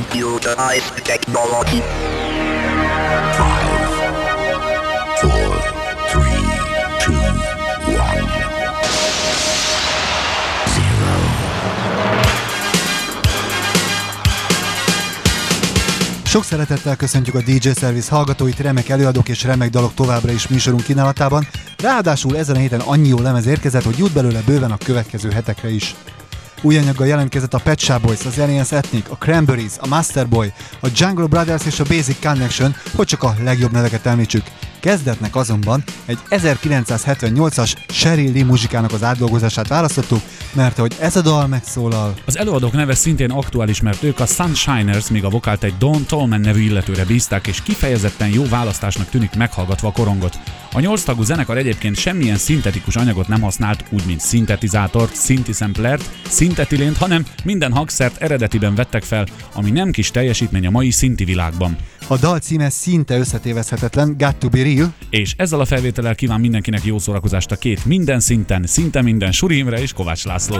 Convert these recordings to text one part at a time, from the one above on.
computerized technology. Five, four, three, two, one, zero. Sok szeretettel köszöntjük a DJ Service hallgatóit, remek előadók és remek dalok továbbra is műsorunk kínálatában. Ráadásul ezen a héten annyi jó lemez érkezett, hogy jut belőle bőven a következő hetekre is. Új anyaggal jelentkezett a Pet Shop Boys, az Aliens Ethnic, a Cranberries, a Masterboy, a Jungle Brothers és a Basic Connection, hogy csak a legjobb neveket említsük. Kezdetnek azonban egy 1978-as Sheryl Lee muzsikának az átdolgozását választottuk, mert hogy ez a dal megszólal. Az előadók neve szintén aktuális, mert ők a Sunshiners, míg a vokált egy Don Tolman nevű illetőre bízták, és kifejezetten jó választásnak tűnik meghallgatva a korongot. A nyolc tagú zenekar egyébként semmilyen szintetikus anyagot nem használt, úgy mint szintetizátort, szintisamplert, szintetilént, hanem minden hangszert eredetiben vettek fel, ami nem kis teljesítmény a mai szinti világban. A dal címe szinte összetévezhetetlen, Got to be real, És ezzel a felvétellel kíván mindenkinek jó szórakozást a két minden szinten, szinte minden Suri Imre és Kovács László.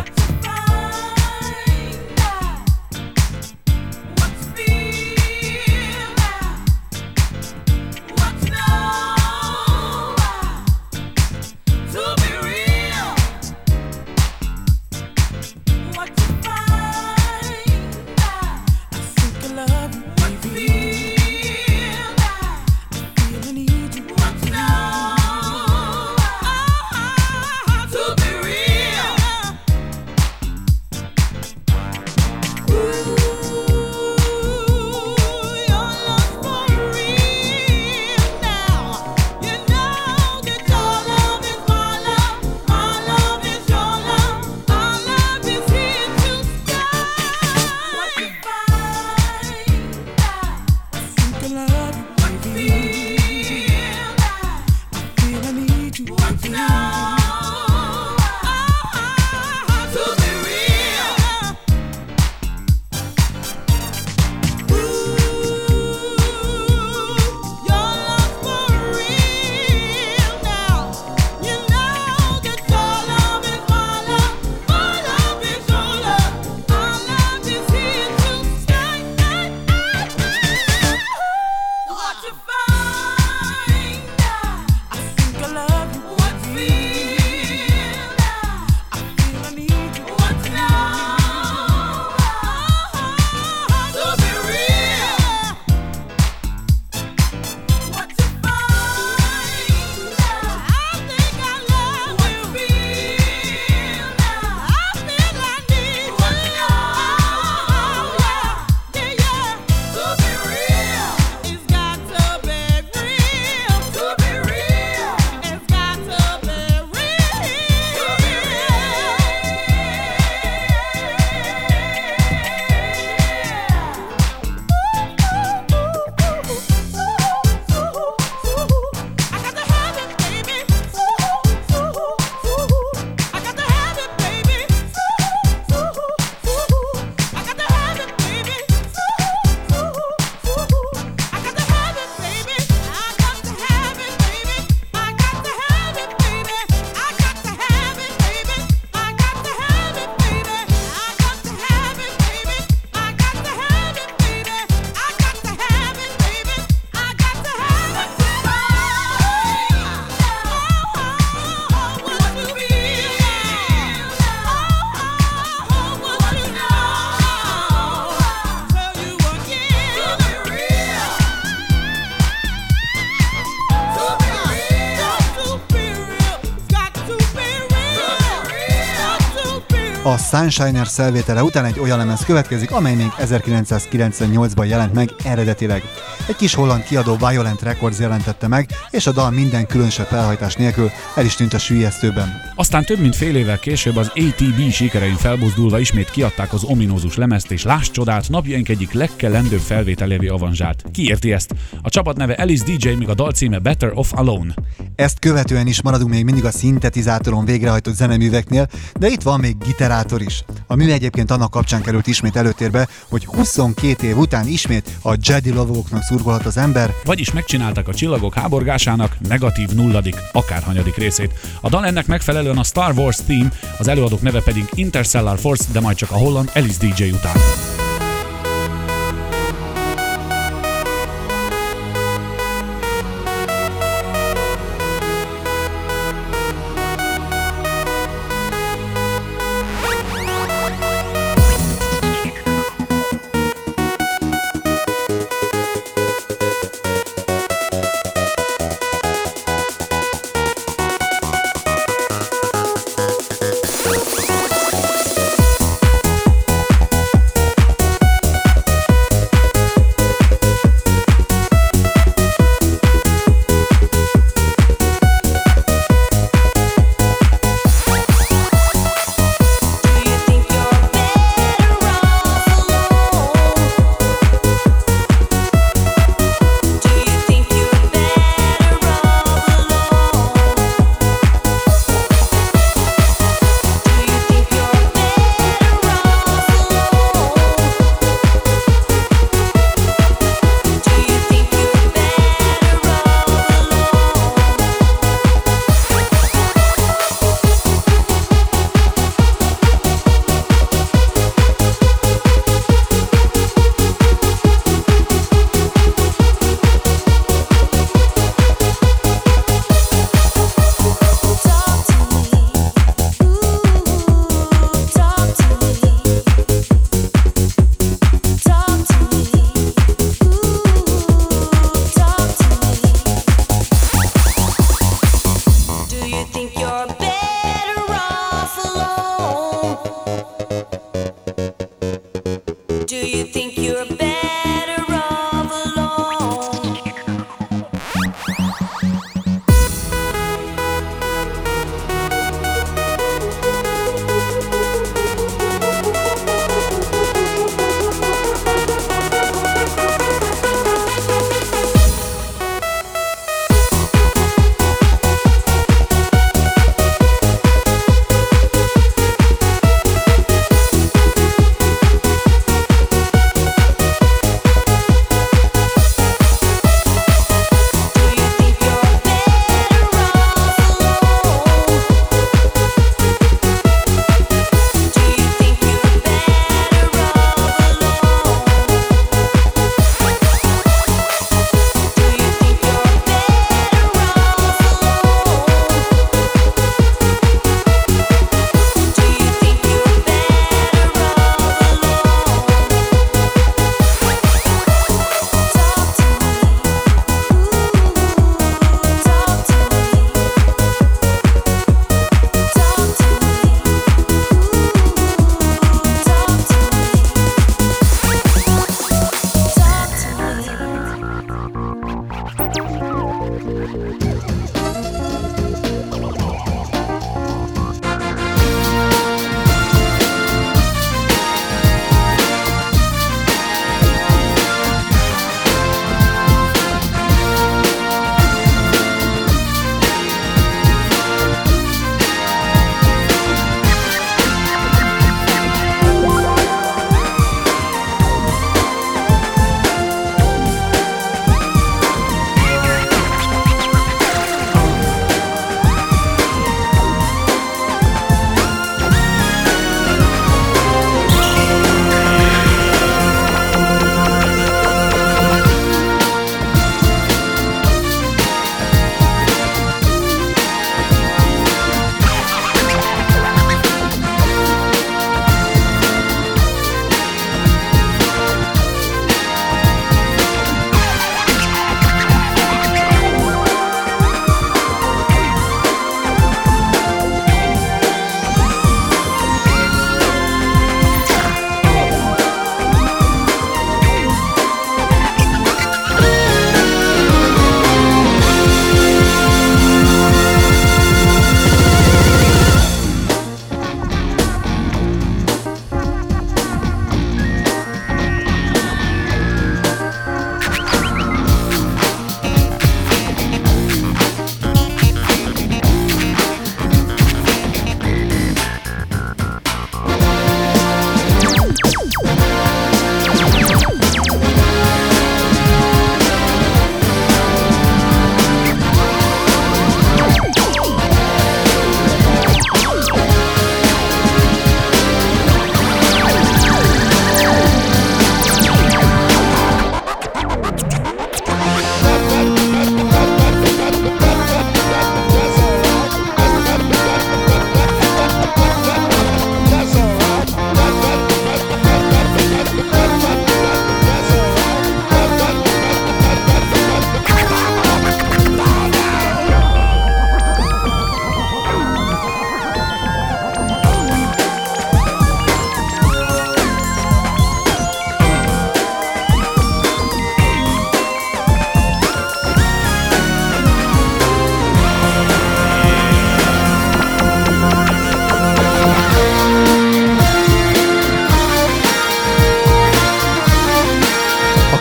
Sunshiner szelvétele után egy olyan lemez következik, amely még 1998-ban jelent meg eredetileg. Egy kis holland kiadó Violent Records jelentette meg, és a dal minden különösebb felhajtás nélkül el is tűnt a sűjesztőben. Aztán több mint fél évvel később az ATB sikerein felbuzdulva ismét kiadták az ominózus lemezt, és láss csodát, napjaink egyik legkelendőbb felvételévé avanzsát. Ki érti ezt? A csapat neve Alice DJ, míg a dal címe Better Off Alone. Ezt követően is maradunk még mindig a szintetizátoron végrehajtott zeneműveknél, de itt van még giterátor is. A mű egyébként annak kapcsán került ismét előtérbe, hogy 22 év után ismét a Jedi lovagoknak szurkolhat az ember, Vagyis megcsinálták a csillagok háborgásának negatív nulladik, akárhanyadik részét. A dal ennek megfelelően a Star Wars theme, az előadók neve pedig Interstellar Force, de majd csak a holland Alice DJ után.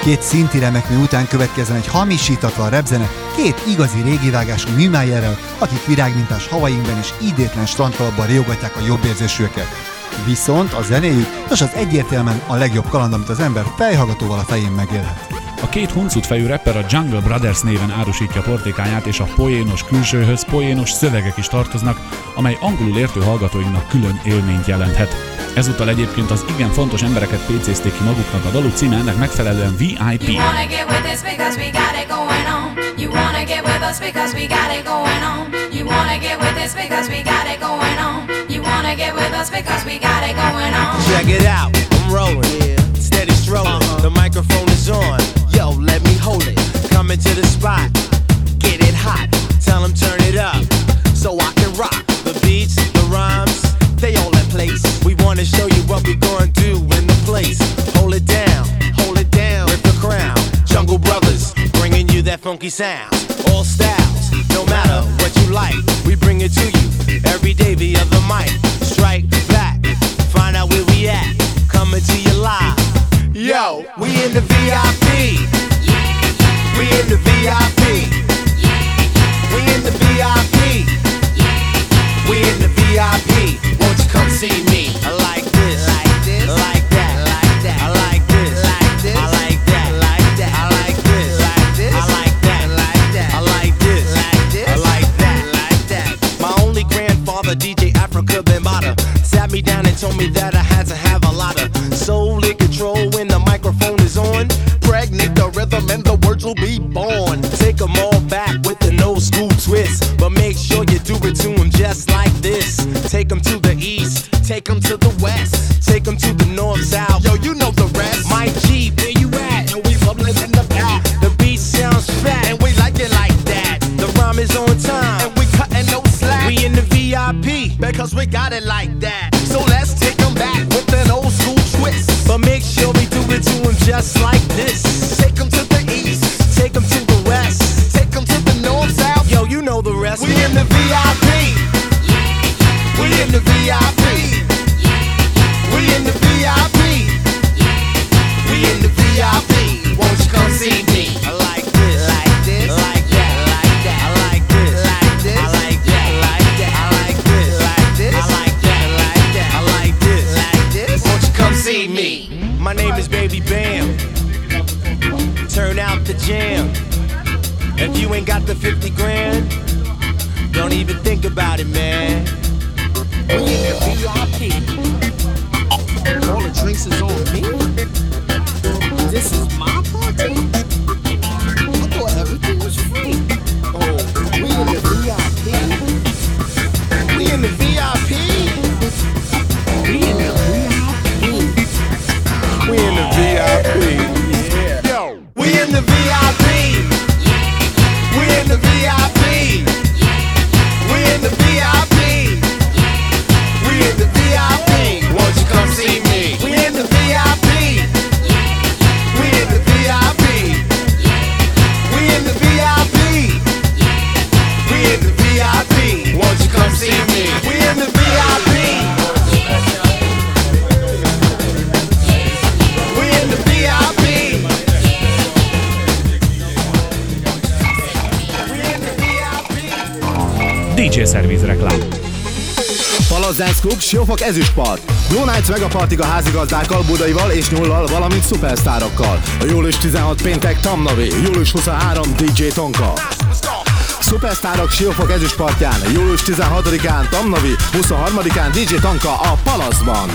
Két szinti remekmű után következzen egy hamisítatlan repzene, két igazi régivágású műmájerrel, akik virágmintás havainkban és idétlen strandtalapban riogatják a jobb érzésűeket. Viszont a zenéjük, és az egyértelműen a legjobb kaland, amit az ember fejhallgatóval a fején megélhet. A két huncut fejű rapper a Jungle Brothers néven árusítja portékáját, és a poénos külsőhöz poénos szövegek is tartoznak, amely angolul értő hallgatóinknak külön élményt jelenthet. Ezúttal egyébként az igen fontos embereket pécézték ki maguknak. A dalu címe, ennek megfelelően VIP. Check it out, I'm rolling. funky sound. Siófok ezüstpart. Blue Nights megapartig a házigazdákkal, budaival és nyullal, valamint szupersztárokkal. A július 16 péntek Tamnavi, július 23 DJ Tonka. Szupersztárok Siófok ezüstpartján, július 16-án Tamnavi, 23-án DJ Tonka a Palaszban.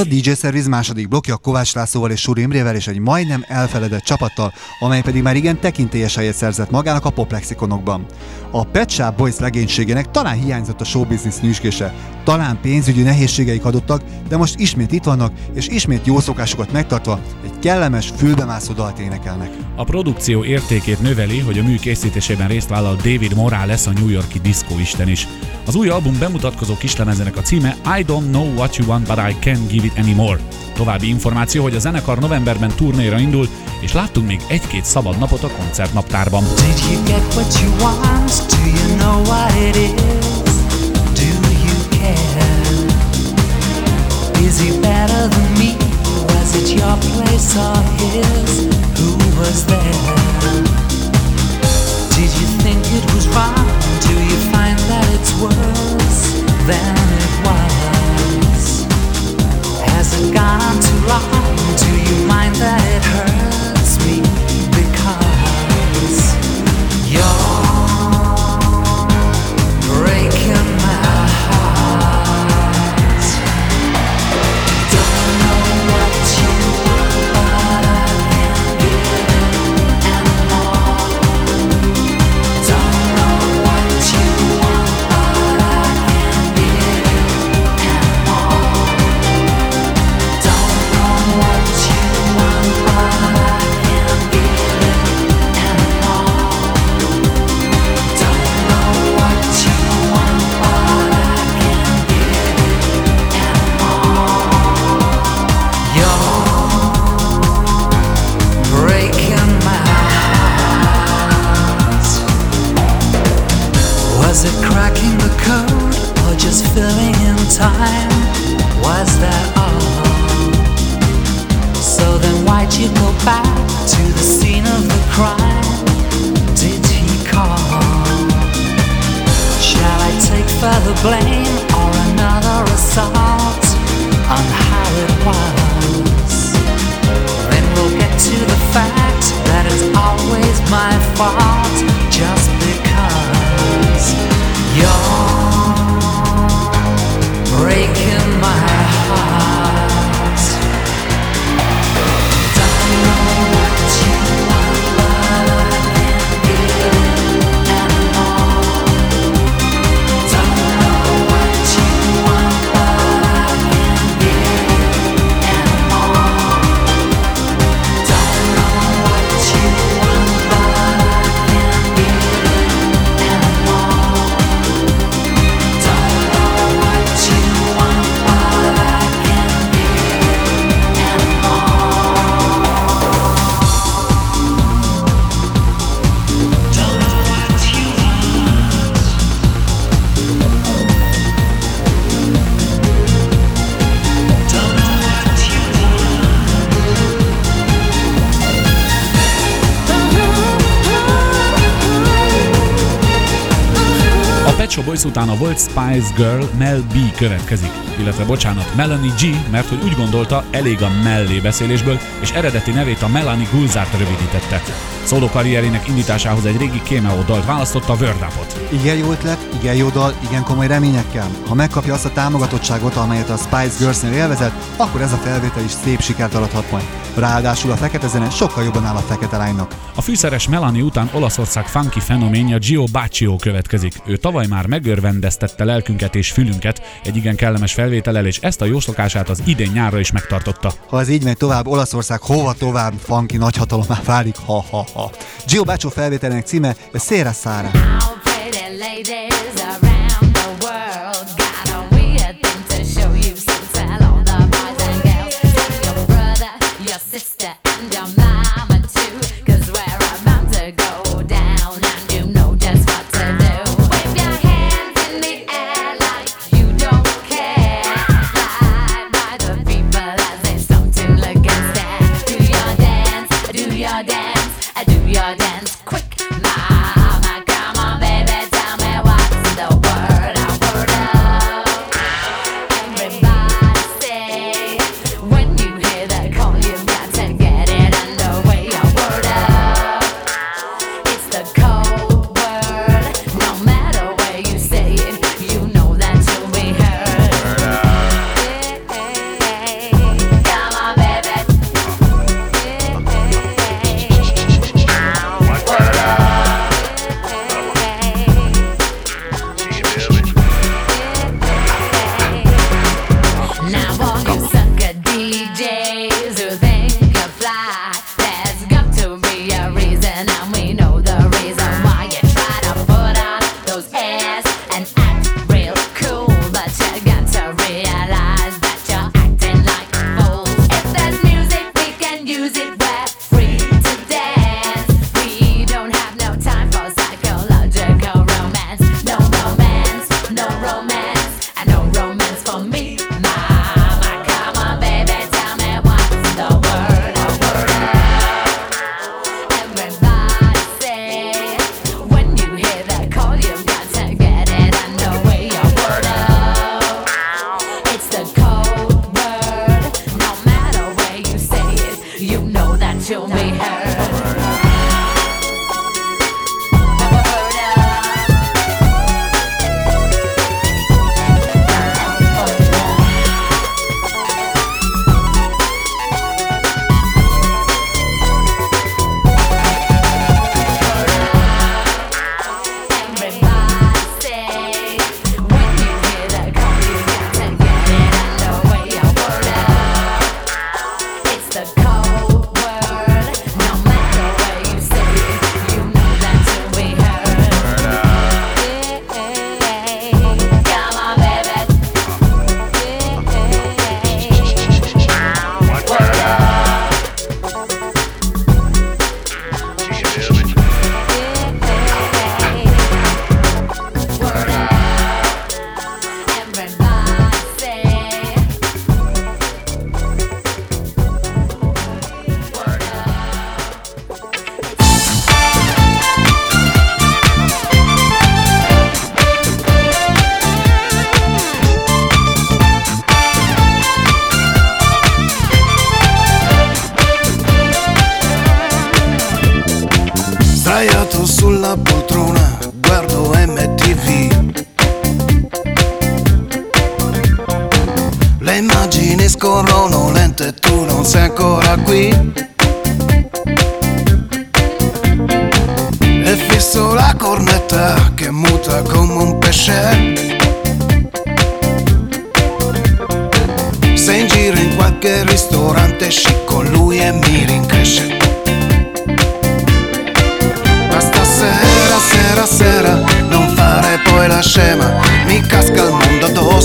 a DJ Service második blokja Kovács Lászlóval és Suri Imrével és egy majdnem elfeledett csapattal, amely pedig már igen tekintélyes helyet szerzett magának a poplexikonokban. A Pet Shop Boys legénységének talán hiányzott a showbiznisz nyüskése, talán pénzügyi nehézségeik adottak, de most ismét itt vannak, és ismét jó szokásokat megtartva egy kellemes, fülbemászó dalt énekelnek. A produkció értékét növeli, hogy a mű készítésében részt vállal David Morales, a New Yorki diszkóisten is. Az új album bemutatkozó kislemezenek a címe I Don't Know What You Want But I Can Give It It Anymore. További információ, hogy a zenekar novemberben turnéra indul, és láttunk még egy-két szabad napot a koncertnaptárban. Is he better than me? Was it your place or his? Who was there? Did you think it was wrong? Do you find that it's worse than hasn't gone too long. Pet Boys után a volt Spice Girl Mel B következik, illetve bocsánat, Melanie G, mert hogy úgy gondolta, elég a mellé beszélésből, és eredeti nevét a Melanie Gulzárt rövidítette. Szóló karrierének indításához egy régi kémeó dalt választotta, Word Up-ot. Igen jó ötlet, igen jó dal, igen komoly reményekkel. Ha megkapja azt a támogatottságot, amelyet a Spice Girls-nél élvezett, akkor ez a felvétel is szép sikert arathat majd. Ráadásul a fekete zene sokkal jobban áll a fekete lánynak. A fűszeres Melanie után Olaszország funky fenoménja Gio Baccio következik. Ő tavaly már megörvendeztette lelkünket és fülünket egy igen kellemes felvétellel, és ezt a jóslakását az idén nyárra is megtartotta. Ha ez így megy tovább, Olaszország hova tovább funky nagyhatalomá válik, ha-ha-ha. Gio Baccio felvételének címe Széra Szára. All pretty ladies around the world got a weird thing to show you. So tell all the boys and girls, tell your brother, your sister, and your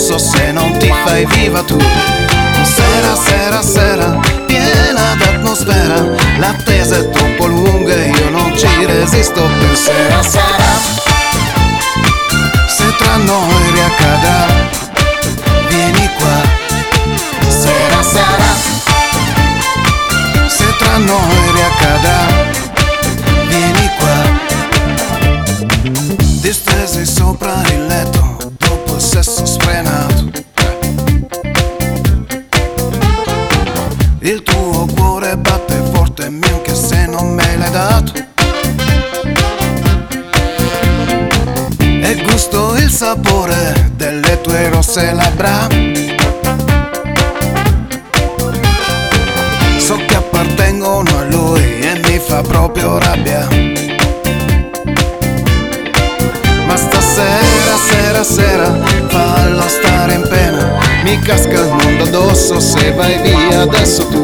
addosso se non ti fai viva tu. Sera, sera, sera, piena d'atmosfera. L'attesa è troppo lunga e io non ci resisto più. Sera, sera, se tra noi riaccadrà, vieni qua. Sera, sera, se tra noi riaccadrà, vieni qua. Distesi sopra il letto il sesso sfrenato. Il tuo cuore batte forte mio anche se non me l'hai dato. E gusto il sapore delle tue rosse labbra. So che appartengono a lui e mi fa proprio rabbia. Ma stasera, sera, sera, fallo stare in pena. Mi casca il mondo addosso se vai via adesso tu.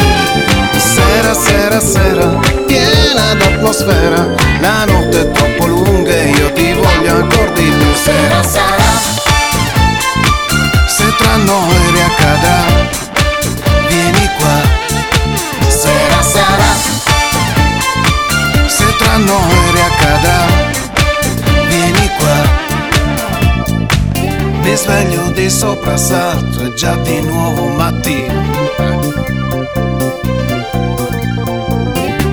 Sera, sera, sera, piena d'atmosfera. La notte è troppo lunga e io ti voglio ancora di più. Sera, sera, se tra noi riaccadrà, vieni qua. Sera, sera, se tra noi riaccadrà, Mi sveglio di soprassalto, è già di nuovo mattino.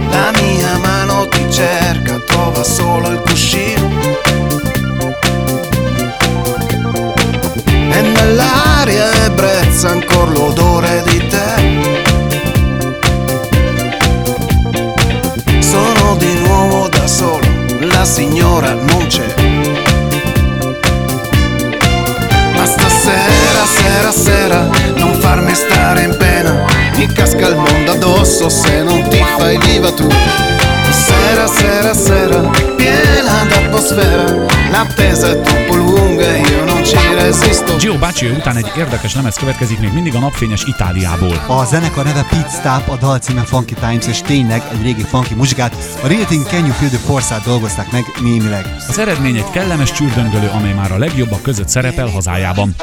La mia mano ti cerca, trova solo il cuscino. E nell'aria ebbrezza ancora l'odore di te. Sono di nuovo da solo, la signora non c'è. Stasera, sera, sera, non farmi stare in pena. Mi casca il mondo addosso se non ti fai viva tu. Sera, sera, sera, piena d'atmosfera. L'attesa è troppo Gio bácsi után egy érdekes lemez következik még mindig a napfényes Itáliából. A zenekar neve Pit Stop, a dal címe Funky Times, és tényleg egy régi funky muzsikát a Real Thing Can You Feel the Force-át dolgozták meg némileg. Az eredmény egy kellemes csürdöngölő, amely már a legjobbak között szerepel hazájában.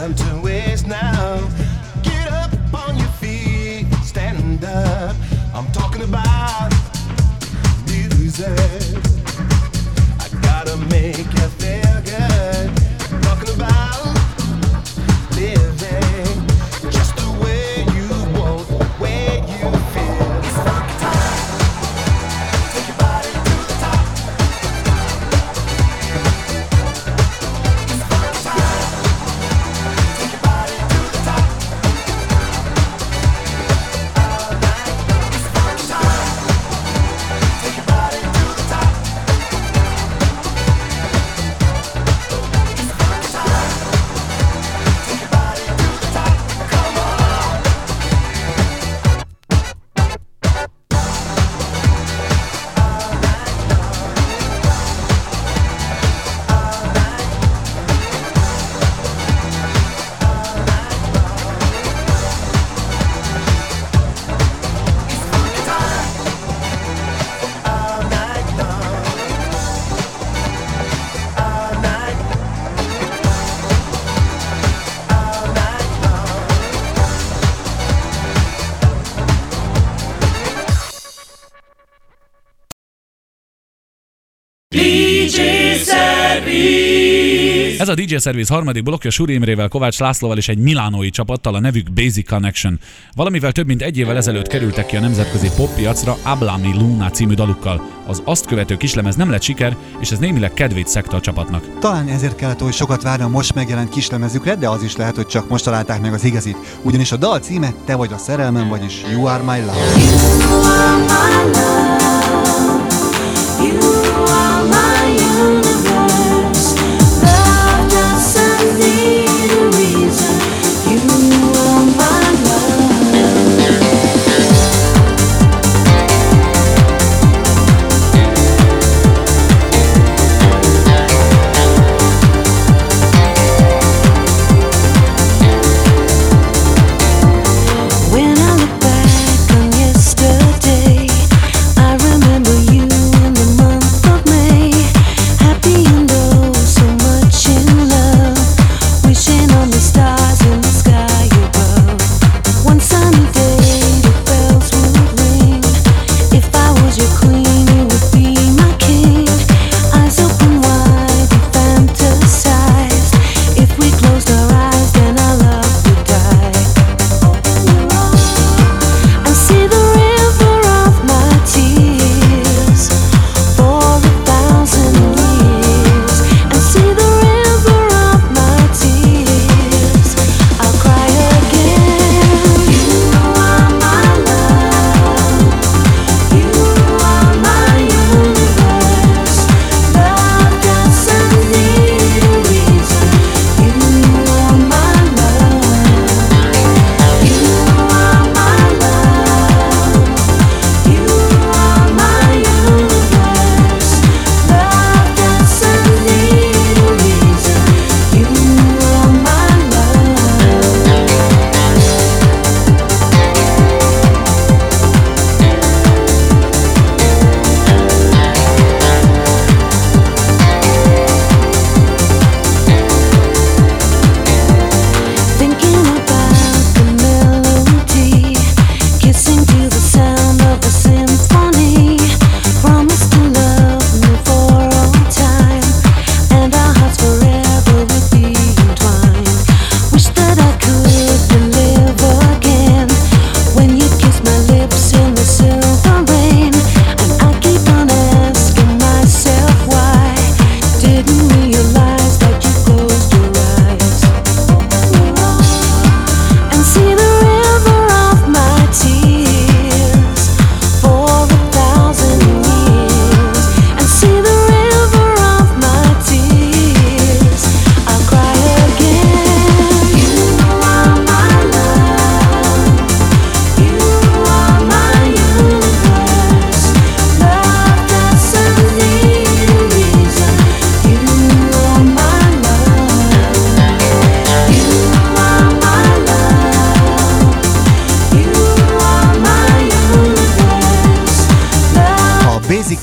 time to Ez a DJ Service harmadik blokja Suri Imrével, Kovács Lászlóval és egy milánói csapattal a nevük Basic Connection. Valamivel több mint egy évvel ezelőtt kerültek ki a nemzetközi poppiacra Ablami Luna című dalukkal. Az azt követő kislemez nem lett siker, és ez némileg kedvét szekte a csapatnak. Talán ezért kellett, hogy sokat várni a most megjelent kislemezükre, de az is lehet, hogy csak most találták meg az igazit. Ugyanis a dal címe Te vagy a szerelmem, vagyis You Are My Love. When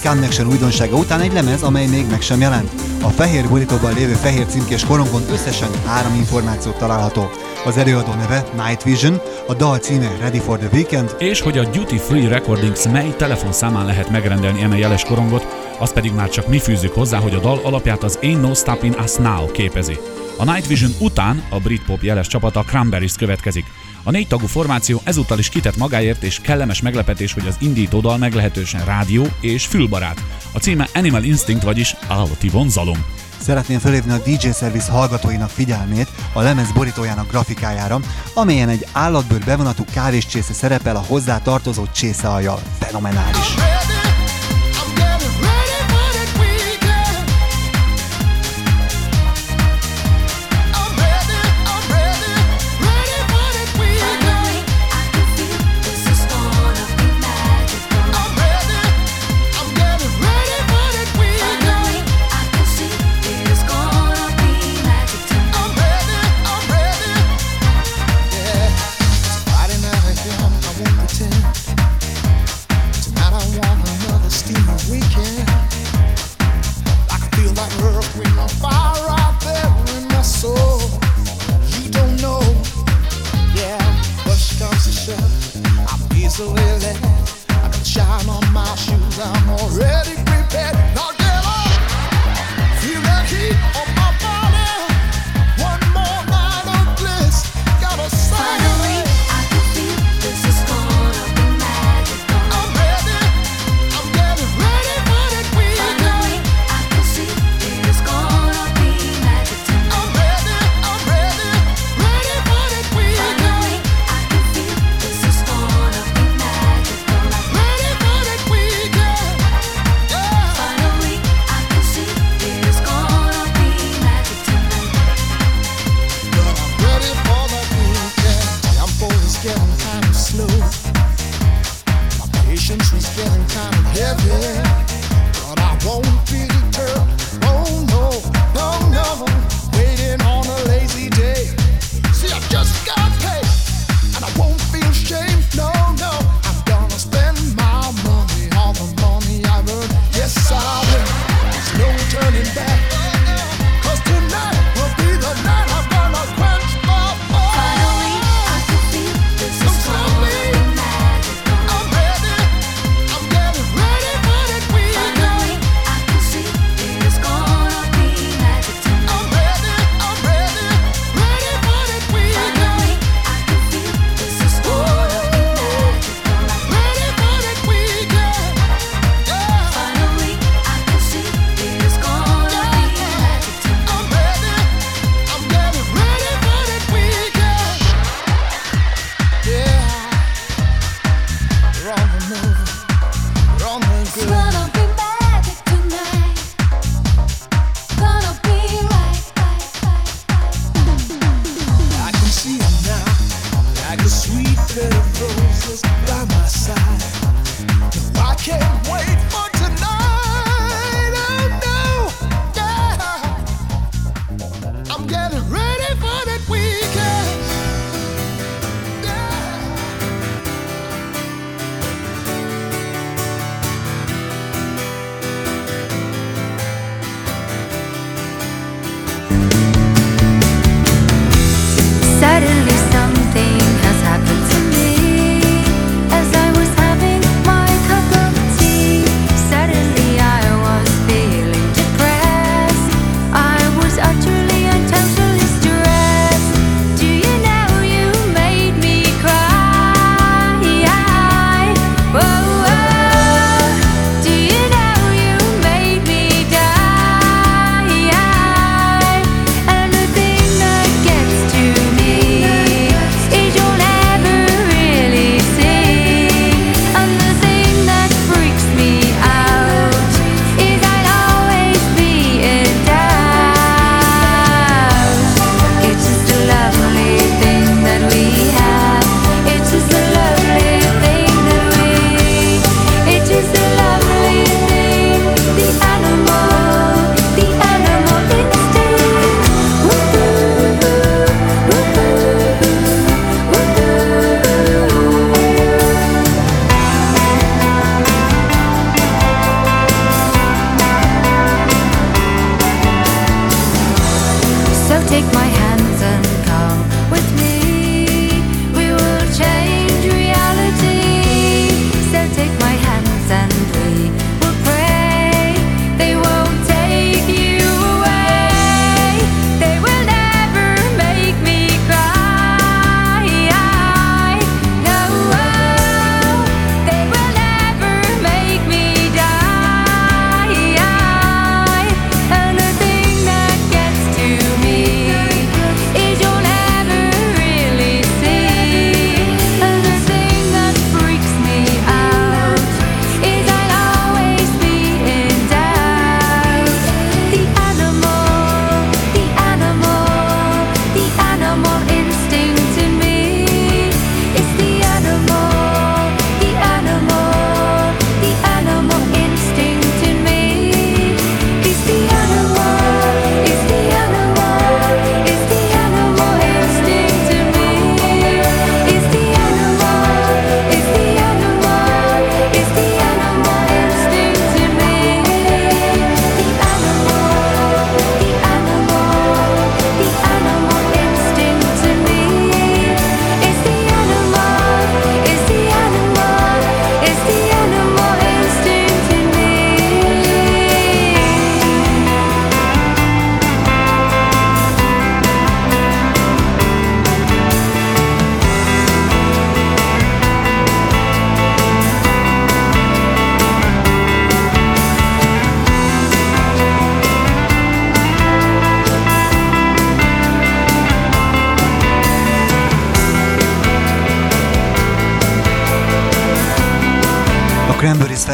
Connection újdonsága után egy lemez, amely még meg sem jelent. A fehér borítóban lévő fehér címkés korongon összesen három információt található. Az előadó neve Night Vision, a dal címe Ready for the Weekend, És hogy a Duty Free Recordings mely telefonszámán lehet megrendelni eme jeles korongot, azt pedig már csak mi fűzzük hozzá, hogy a dal alapját az Ain't No Stopping Us Now képezi. A Night Vision után a Britpop jeles csapata Cranberries következik. A négy tagú formáció ezúttal is kitett magáért, és kellemes meglepetés, hogy az indító dal meglehetősen rádió és fülbarát. A címe Animal Instinct, vagyis állati vonzalom. Szeretném felhívni a DJ Service hallgatóinak figyelmét a lemez borítójának grafikájára, amelyen egy állatbőr bevonatú kávéscsésze szerepel a hozzá tartozó csészealjal. Fenomenális.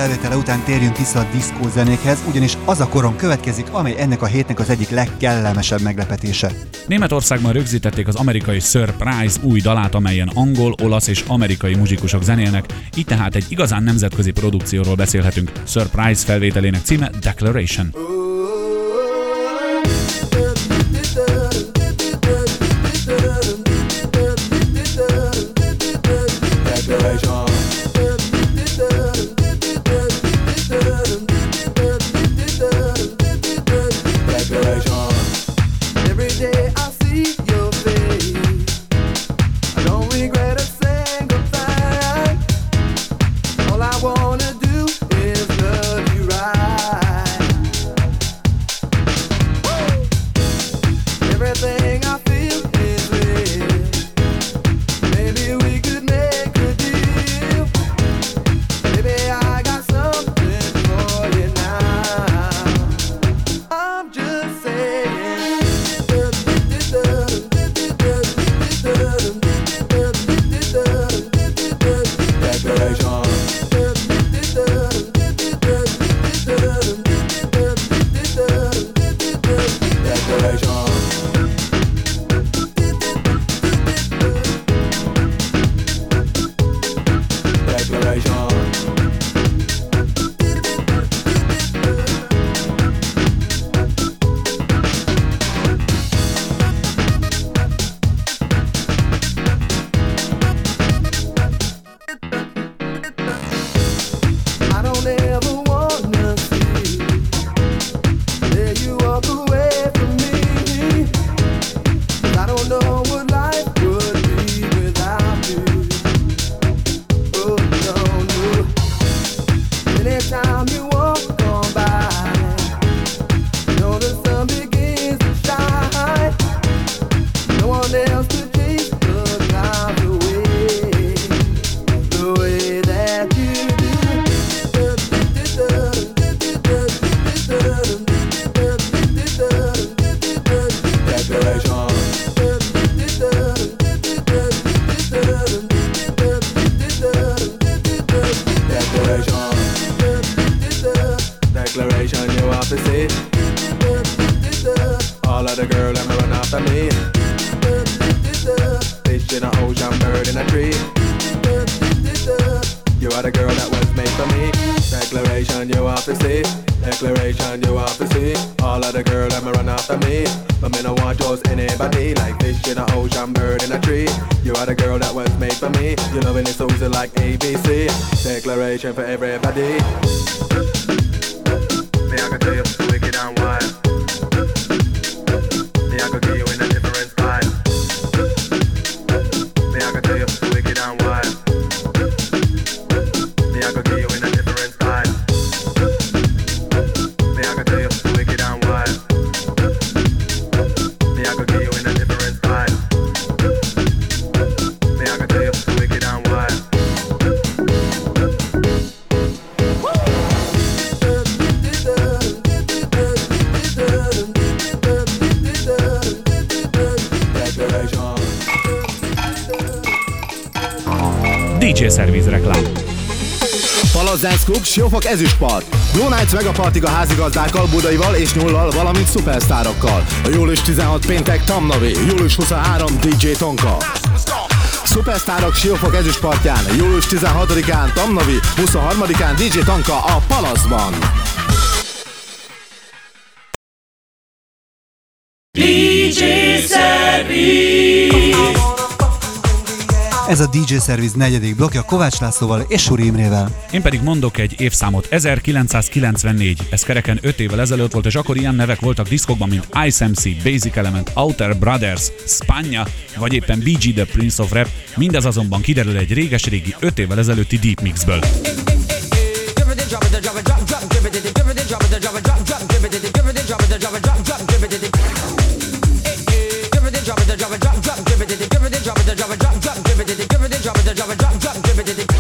Felvétele után térjünk vissza a diszkó zenékhez, ugyanis az a koron következik, amely ennek a hétnek az egyik legkellemesebb meglepetése. Németországban rögzítették az amerikai Surprise új dalát, amelyen angol, olasz és amerikai muzsikusok zenélnek, így tehát egy igazán nemzetközi produkcióról beszélhetünk. Surprise felvételének címe Declaration. Every Siófok Ezüstpart. Blue Nights Megapartig a házigazdákkal, Budaival és Nyullal, valamint szupersztárokkal. A július 16 péntek Tamnavé, július 23 DJ Tonka. Szupersztárok Siófok Ezüstpartján, július 16-án Tamnavi, 23-án DJ Tonka a Palaszban. A DJ Service negyedik blokja Kovács Lászlóval és Suri Imrével. Én pedig mondok egy évszámot, 1994. Ez kereken 5 évvel ezelőtt volt, és akkor ilyen nevek voltak diszkokban, mint Ice MC, Basic Element, Outer Brothers, Spanya, vagy éppen BG The Prince of Rap, mindez azonban kiderül egy réges-régi 5 évvel ezelőtti Deep Mixből. it, drop it, drop it, drop it, drop, drop, it drop it,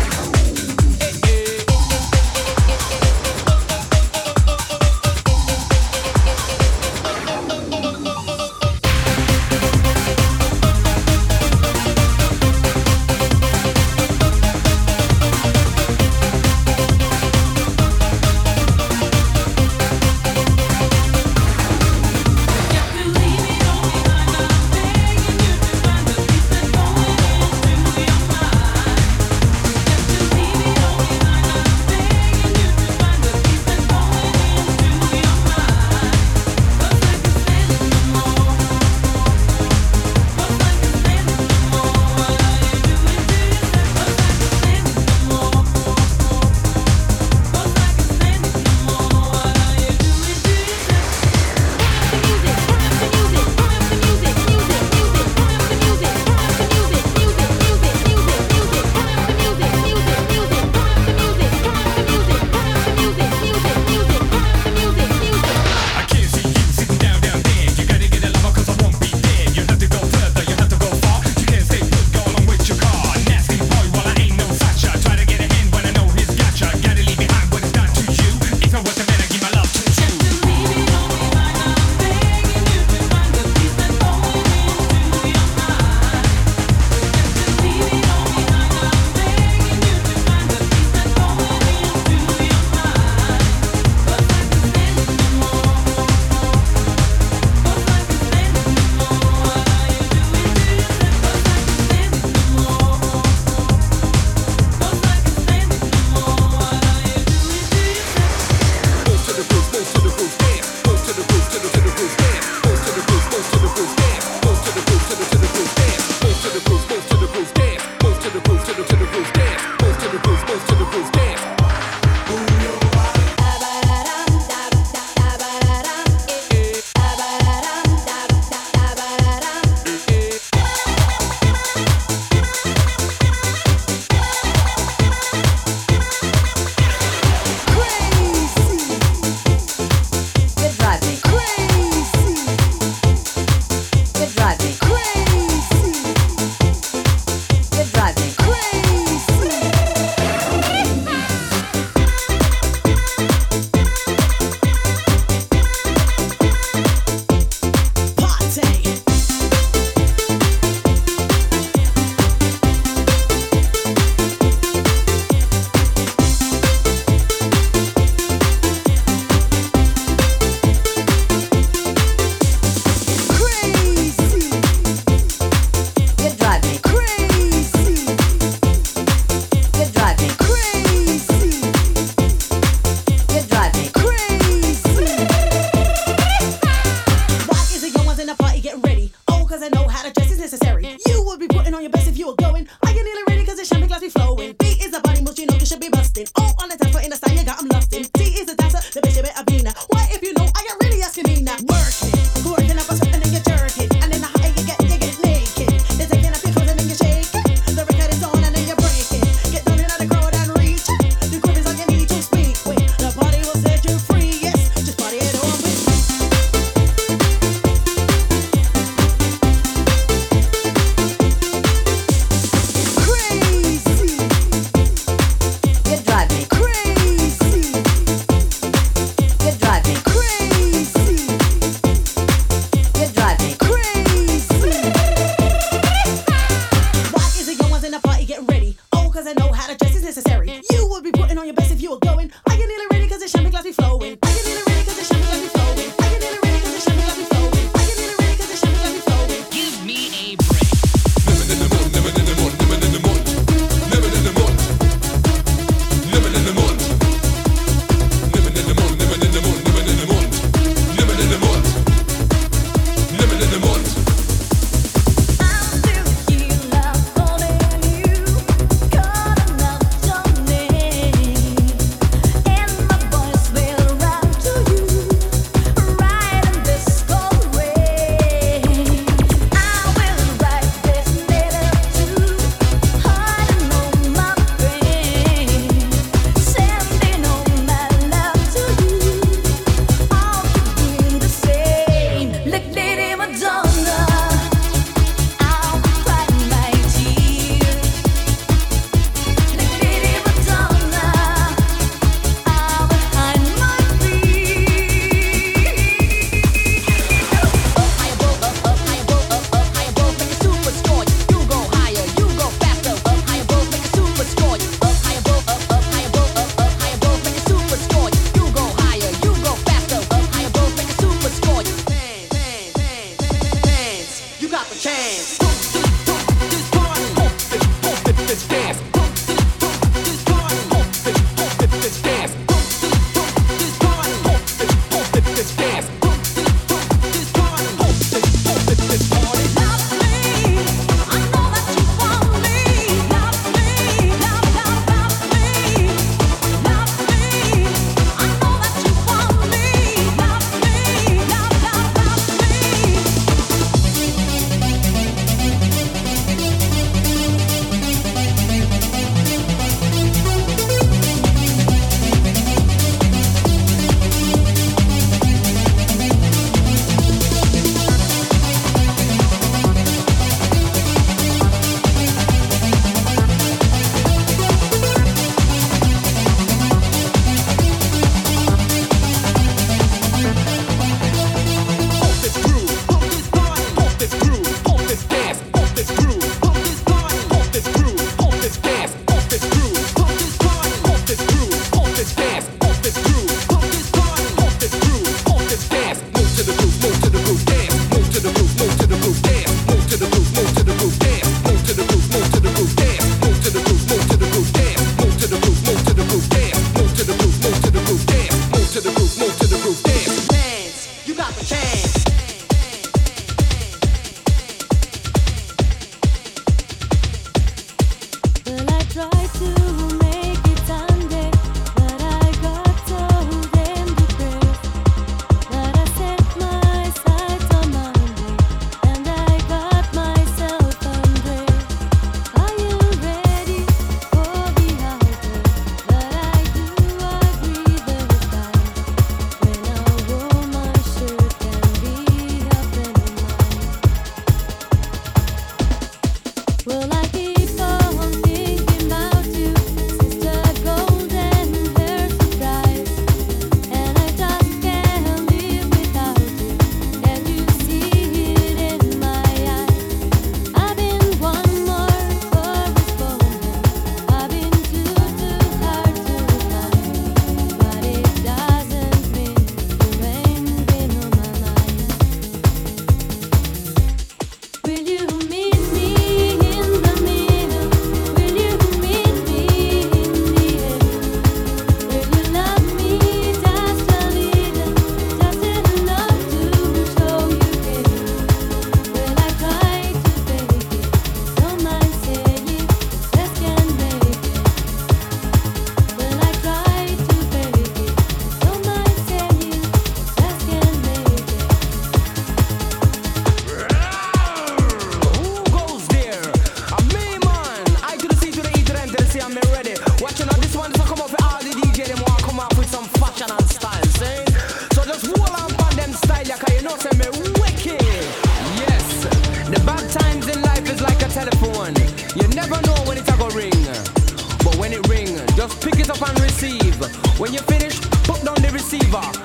When you finish, put down the receiver.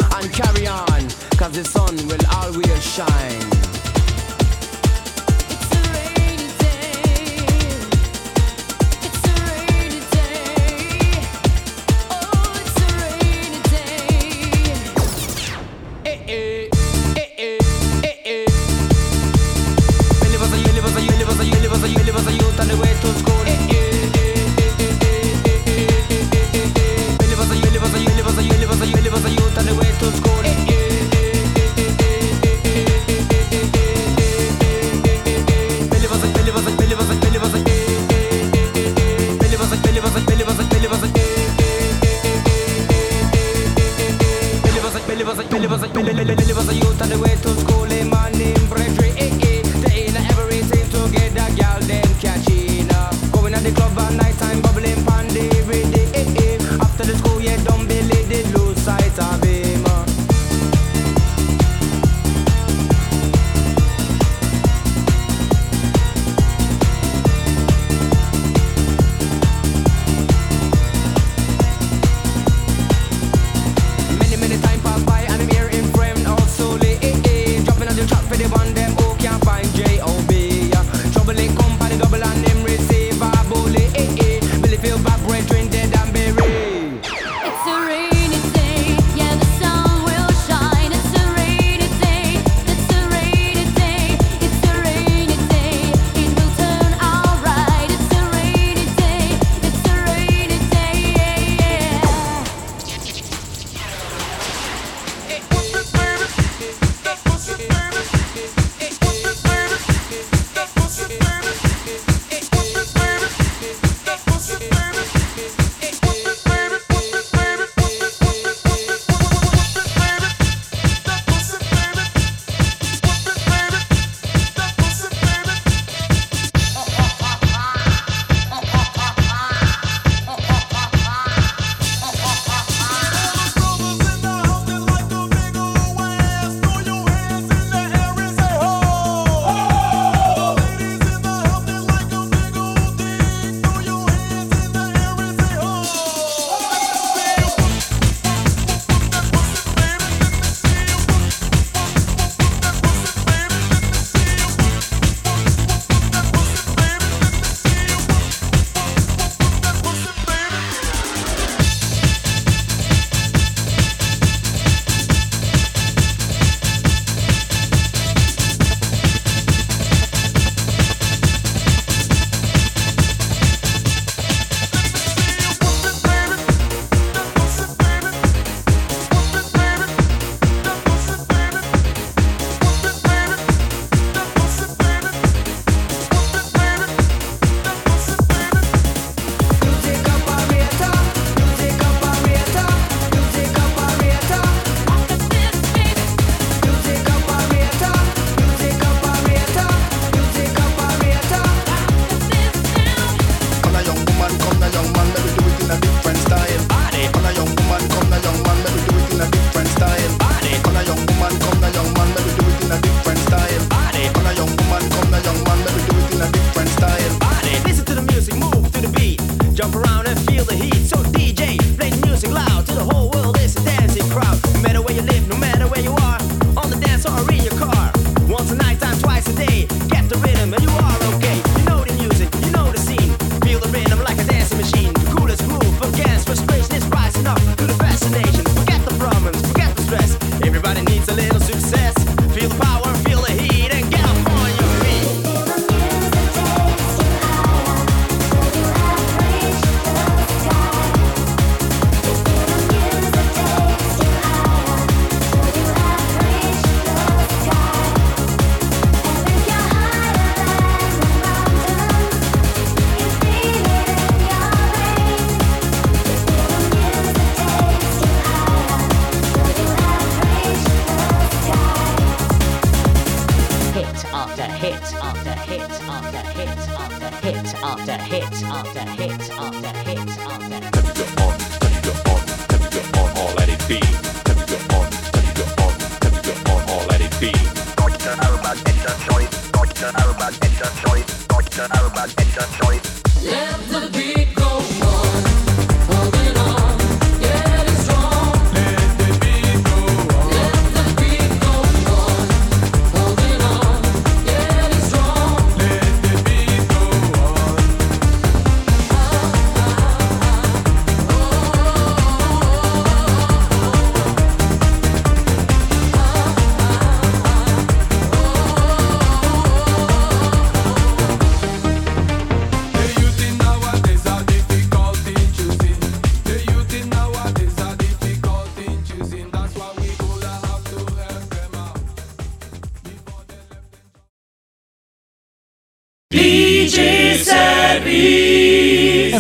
after hit after hit after hit after hit after hit after. Have you got on? Have you got on? Have you got on? Or let it be. Have you got on? Have you got on? Have you got on? Or let it be. Doctor Arabad, it's a choice. Doctor Arabad, it's a choice. Doctor Arabad, it's a choice. Let the beat.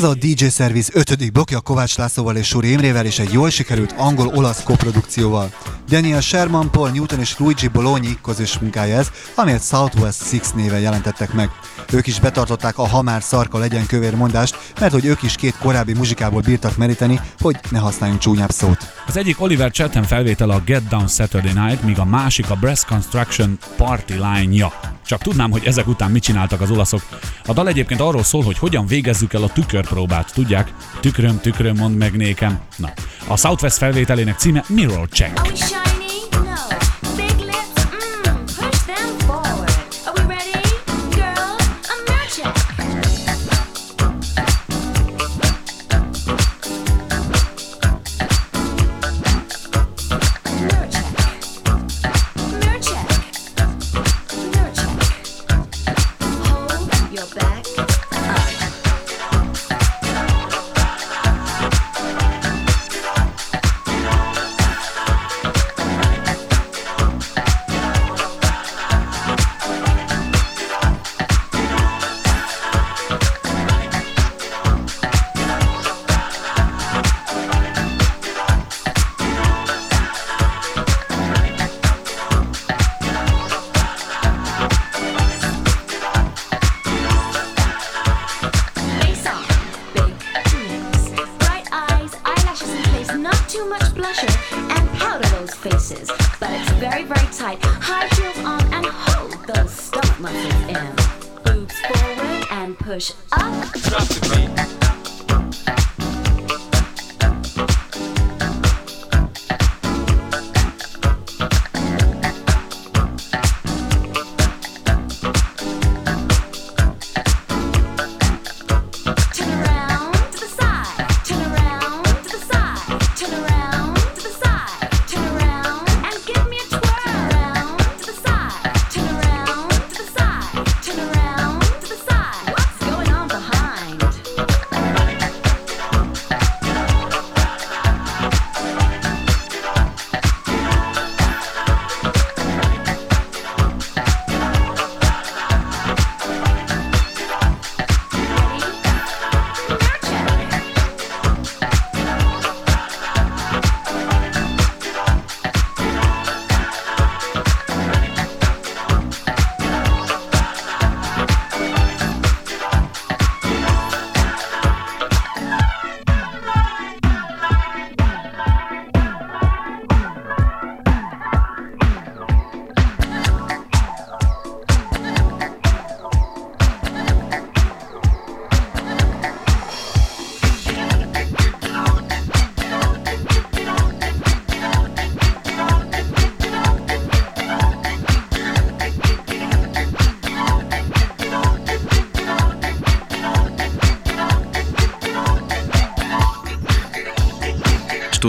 A DJ Service ötödik blokja Kovács Lászlóval és Suri Imrével és egy jól sikerült angol-olasz koprodukcióval. Daniel Sherman, Paul Newton és Luigi Bologni közös munkája ez, amelyet Southwest Six néven jelentettek meg. Ők is betartották a ha már szarka legyen kövér mondást, mert hogy ők is két korábbi muzsikából bírtak meríteni, hogy ne használjunk csúnyább szót. Az egyik Oliver Chatham felvétele a Get Down Saturday Night, míg a másik a Breast Construction Party Line-ja. Csak tudnám, hogy ezek után mit csináltak az olaszok. A dal egyébként arról szól, hogy hogyan végezzük el a tükörpróbát, tudják? Tükröm, tükröm, mondd meg nékem. Na, a Southwest felvételének címe Mirror Check.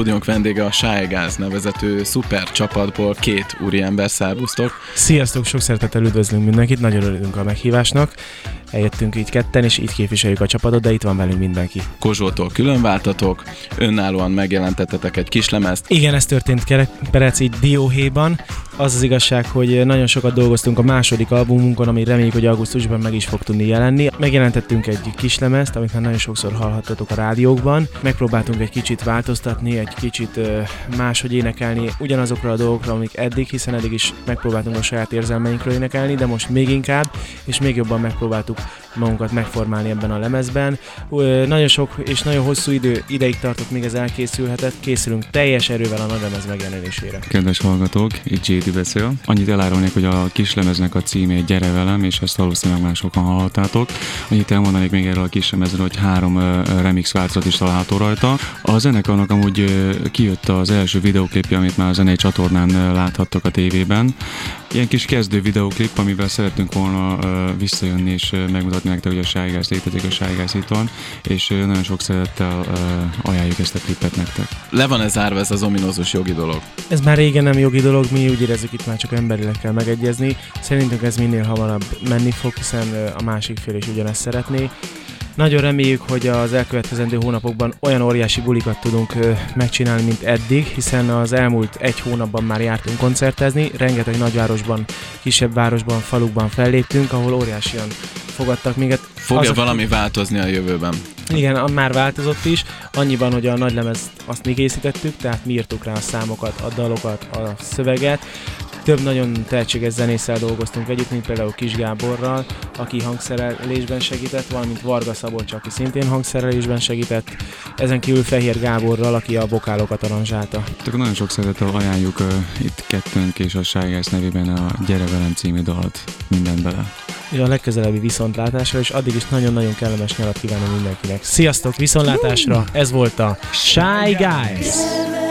Stúdiónk vendége a Sájgáz nevezető szuper csapatból két úriember, szervusztok. Sziasztok, sok szeretettel üdvözlünk mindenkit, nagyon örülünk a meghívásnak. Eljöttünk így ketten, és így képviseljük a csapatot, de itt van velünk mindenki. Kozsótól külön váltatok, önállóan megjelentettetek egy kislemezt. Igen, ez történt így Dióhéjban. Az az igazság, hogy nagyon sokat dolgoztunk a második albumunkon, ami reméljük, hogy augusztusban meg is fog tudni jelenni. Megjelentettünk egy kislemezt, amit már nagyon sokszor hallhattatok a rádiókban. Megpróbáltunk egy kicsit változtatni, egy kicsit máshogy énekelni ugyanazokra a dolgokra, amik eddig, hiszen eddig is megpróbáltunk a saját érzelmeinkről énekelni, de most még inkább, és még jobban megpróbáltuk magunkat megformálni ebben a lemezben. Nagyon sok és nagyon hosszú idő ideig tartott, míg ez elkészülhetett. Készülünk teljes erővel a nagy lemez megjelenésére. Kedves hallgatók, itt JD beszél. Annyit elárulnék, hogy a kislemeznek a címé Gyere velem, és ezt valószínűleg már sokan hallottátok. Annyit elmondanék még erről a kislemezről, hogy három remix változat is található rajta. A zenekarnak amúgy kijött az első videoklipje, amit már a zenei csatornán láthattok a tévében. Ilyen kis kezdő videoklip, amivel szeretünk volna visszajönni és megmutatni nektek, hogy a Sájgász létezik, a van, és nagyon sok szeretettel ajánljuk ezt a klipet nektek. Le van ez zárva ez az ominózus jogi dolog. Ez már régen nem jogi dolog, mi úgy érezzük itt már csak emberileg kell megegyezni. Szerintünk ez minél hamarabb menni fog, hiszen a másik fél is ugyanezt szeretné. Nagyon reméljük, hogy az elkövetkezendő hónapokban olyan óriási bulikat tudunk megcsinálni, mint eddig, hiszen az elmúlt egy hónapban már jártunk koncertezni, rengeteg nagyvárosban, kisebb városban, falukban felléptünk, ahol óriásian fogadtak minket. Fogja Azok- valami változni a jövőben? Igen, már változott is, annyiban, hogy a nagylemezt azt mi készítettük, tehát mi írtuk rá a számokat, a dalokat, a szöveget. Több nagyon tehetséges zenésszel dolgoztunk együtt, mint például Kis Gáborral, aki hangszerelésben segített, valamint Varga Szabolcs, aki szintén hangszerelésben segített, ezen kívül Fehér Gáborral, aki a vokálokat aranzsálta. Akkor nagyon sok szeretettel ajánljuk uh, itt kettőnk és a Guys nevében a Gyere velem című dalt mindent bele. És a legközelebbi viszontlátásra, és addig is nagyon-nagyon kellemes nyarat kívánom mindenkinek. Sziasztok, viszontlátásra! Ez volt a Shy Guys!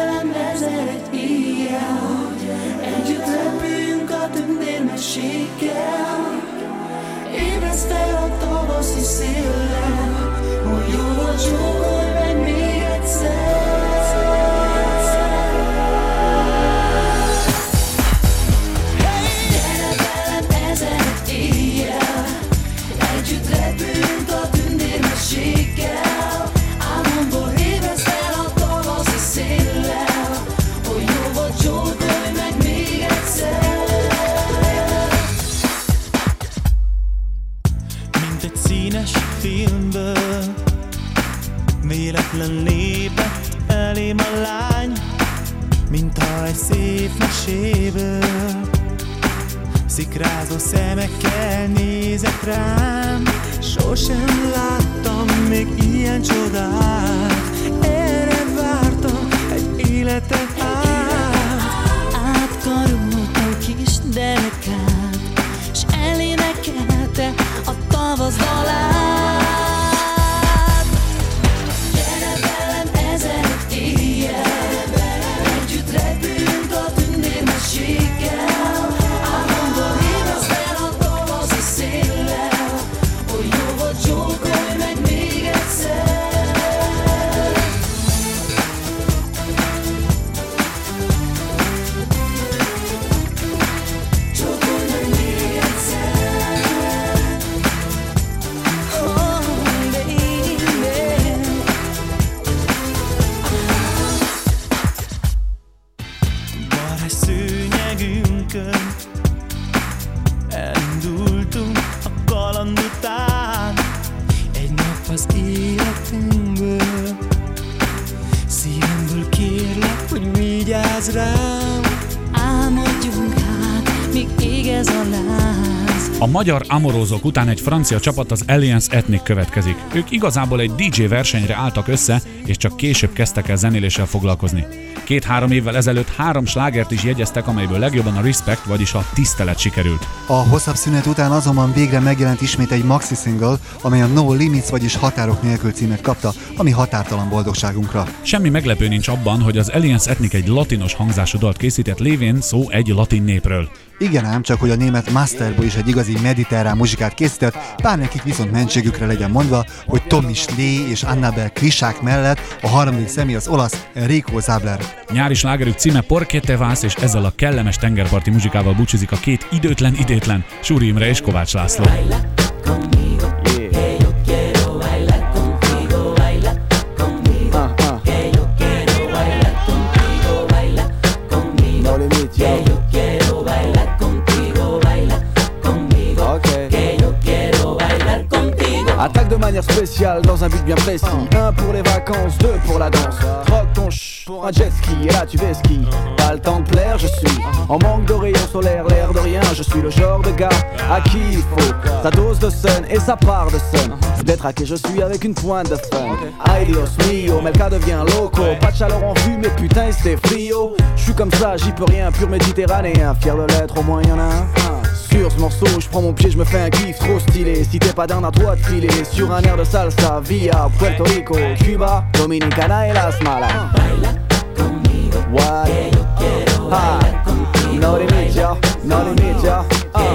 Magyar amorózók után egy francia csapat, az Alliance Ethnic következik. Ők igazából egy DJ versenyre álltak össze, és csak később kezdtek el zenéléssel foglalkozni. Két-három évvel ezelőtt három slágert is jegyeztek, amelyből legjobban a Respect, vagyis a tisztelet sikerült. A hosszabb szünet után azonban végre megjelent ismét egy maxi single, amely a No Limits, vagyis Határok nélkül címet kapta, ami határtalan boldogságunkra. Semmi meglepő nincs abban, hogy az Alliance Ethnic egy latinos hangzású dalt készített lévén szó egy latin népről. Igen ám, csak hogy a német Masterboy is egy igazi mediterrán muzsikát készített, bár nekik viszont mentségükre legyen mondva, hogy Tommy Slee és Annabel Krisák mellett a harmadik személy az olasz Enrico Zabler. Nyári slágerük címe Porqué te vas, és ezzel a kellemes tengerparti muzsikával búcsúzik a két időtlen idétlen, Súri Imre és Kovács László. No Attaque de manière spéciale dans un but bien précis. Un pour les vacances, deux pour la danse. Troque ton ch pour un jet ski et là tu vais ski. Pas le temps de plaire, je suis en manque de rayons solaires, l'air de rien. Je suis le genre de gars à qui il faut sa dose de sun et sa part de sun. D'être je suis avec une pointe de fun. Ay mio, Melka devient loco. Pas de chaleur en vue, mais putain c'était frio. Je suis comme ça, j'y peux rien, pur méditerranéen. Fier de l'être, au moins y'en a un. Sur ce morceau, je prends mon pied, je me fais un kiff trop stylé. Si t'es pas d'un à toi de filer sur un air de salsa via Puerto Rico, Cuba, Dominicana et Las Malas. What? Ah, no no yo. Ah. Ah.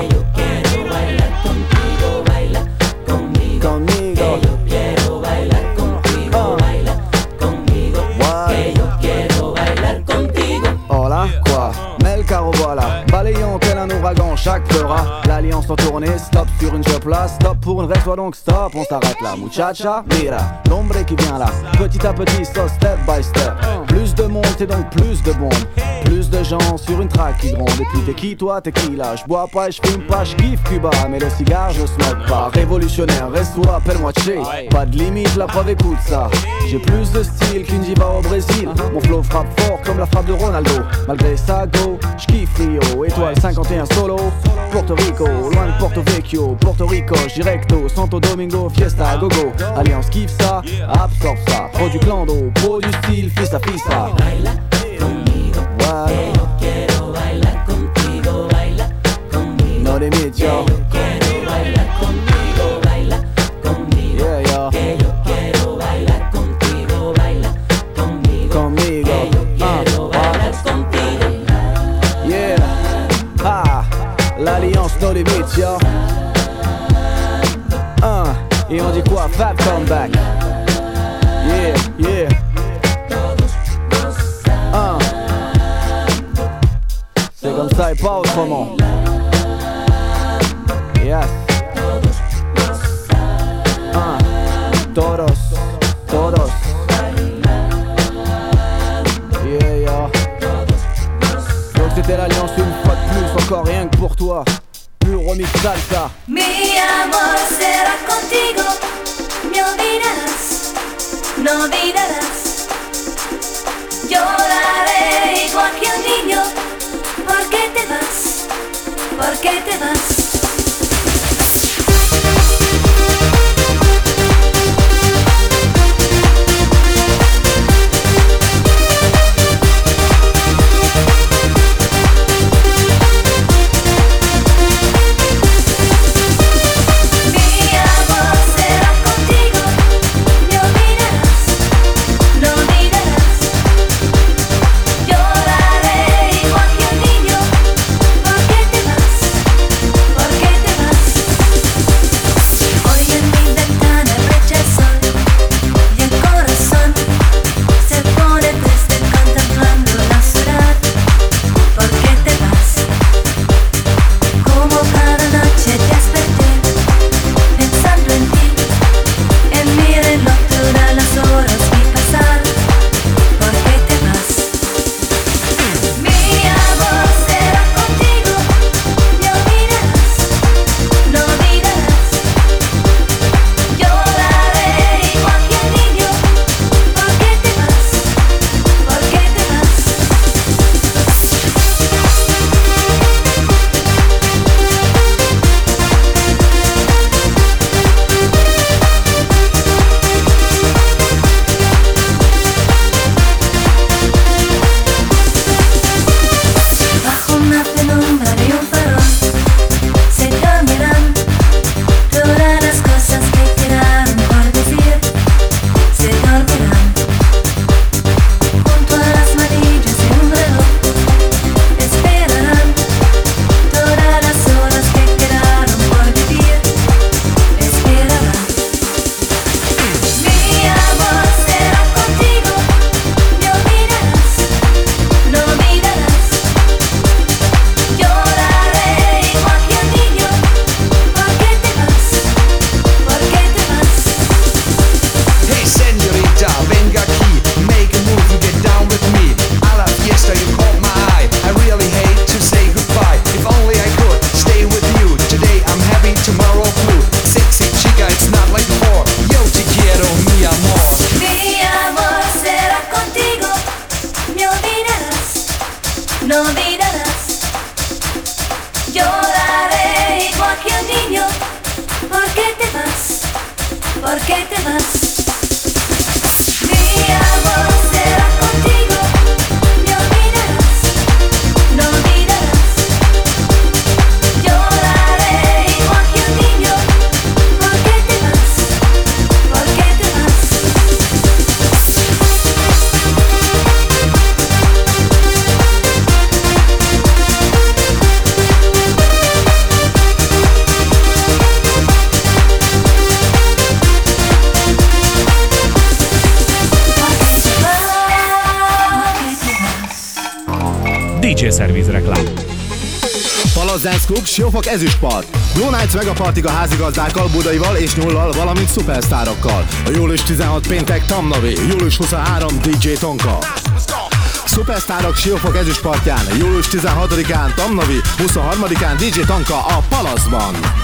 Quoi? Mel caro voilà Balayant tel un ouragan chaque fera L'alliance en tournée, stop sur une job là Stop pour une reste, donc stop, on s'arrête là Muchacha, mira, l'ombre qui vient là. Petit à petit, so step by step. Plus de monde et donc plus de bombes Plus de gens sur une traque qui gronde Et puis t'es qui toi, t'es qui là? Je bois pas, je fume pas, je kiffe Cuba. Mais le cigare je smoke pas. Révolutionnaire, reste ou appelle-moi Che. Pas de limite, la preuve écoute ça. J'ai plus de style qu'une diva au Brésil. Uh-huh. Mon flow frappe fort comme la frappe de Ronaldo. Malgré ça go, je kiffe Rio. Étoile 51 solo. Porto Rico, loin de Porto Vecchio, Porto Rico, Directo, Santo Domingo, Fiesta, Gogo, Alliance kiffe ça, absorbe ça, produit clando, produit style, fista fista. Megapartig a házigazdákkal, Budaival és Nyullal, valamint szupersztárokkal. A július 16 péntek Tamnavi, július 23 DJ Tonka. Szupersztárok Siófok ezüstpartján, július 16-án Tamnavi, 23-án DJ Tanka a Palaszban.